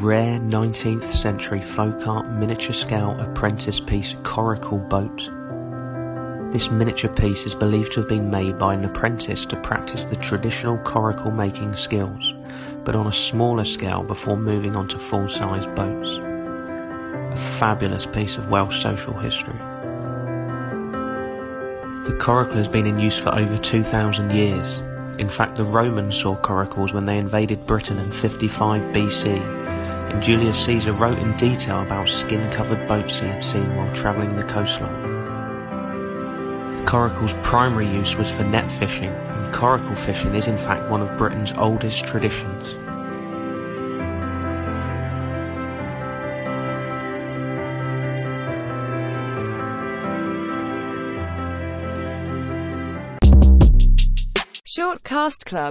rare 19th century folk art miniature scale apprentice piece coracle boat. This miniature piece is believed to have been made by an apprentice to practice the traditional coracle making skills, but on a smaller scale before moving on to full size boats. A fabulous piece of Welsh social history. The coracle has been in use for over 2,000 years. In fact, the Romans saw coracles when they invaded Britain in 55 BC, and Julius Caesar wrote in detail about skin covered boats he had seen while travelling the coastline. The coracle's primary use was for net fishing, and coracle fishing is in fact one of Britain's oldest traditions. Shortcast Club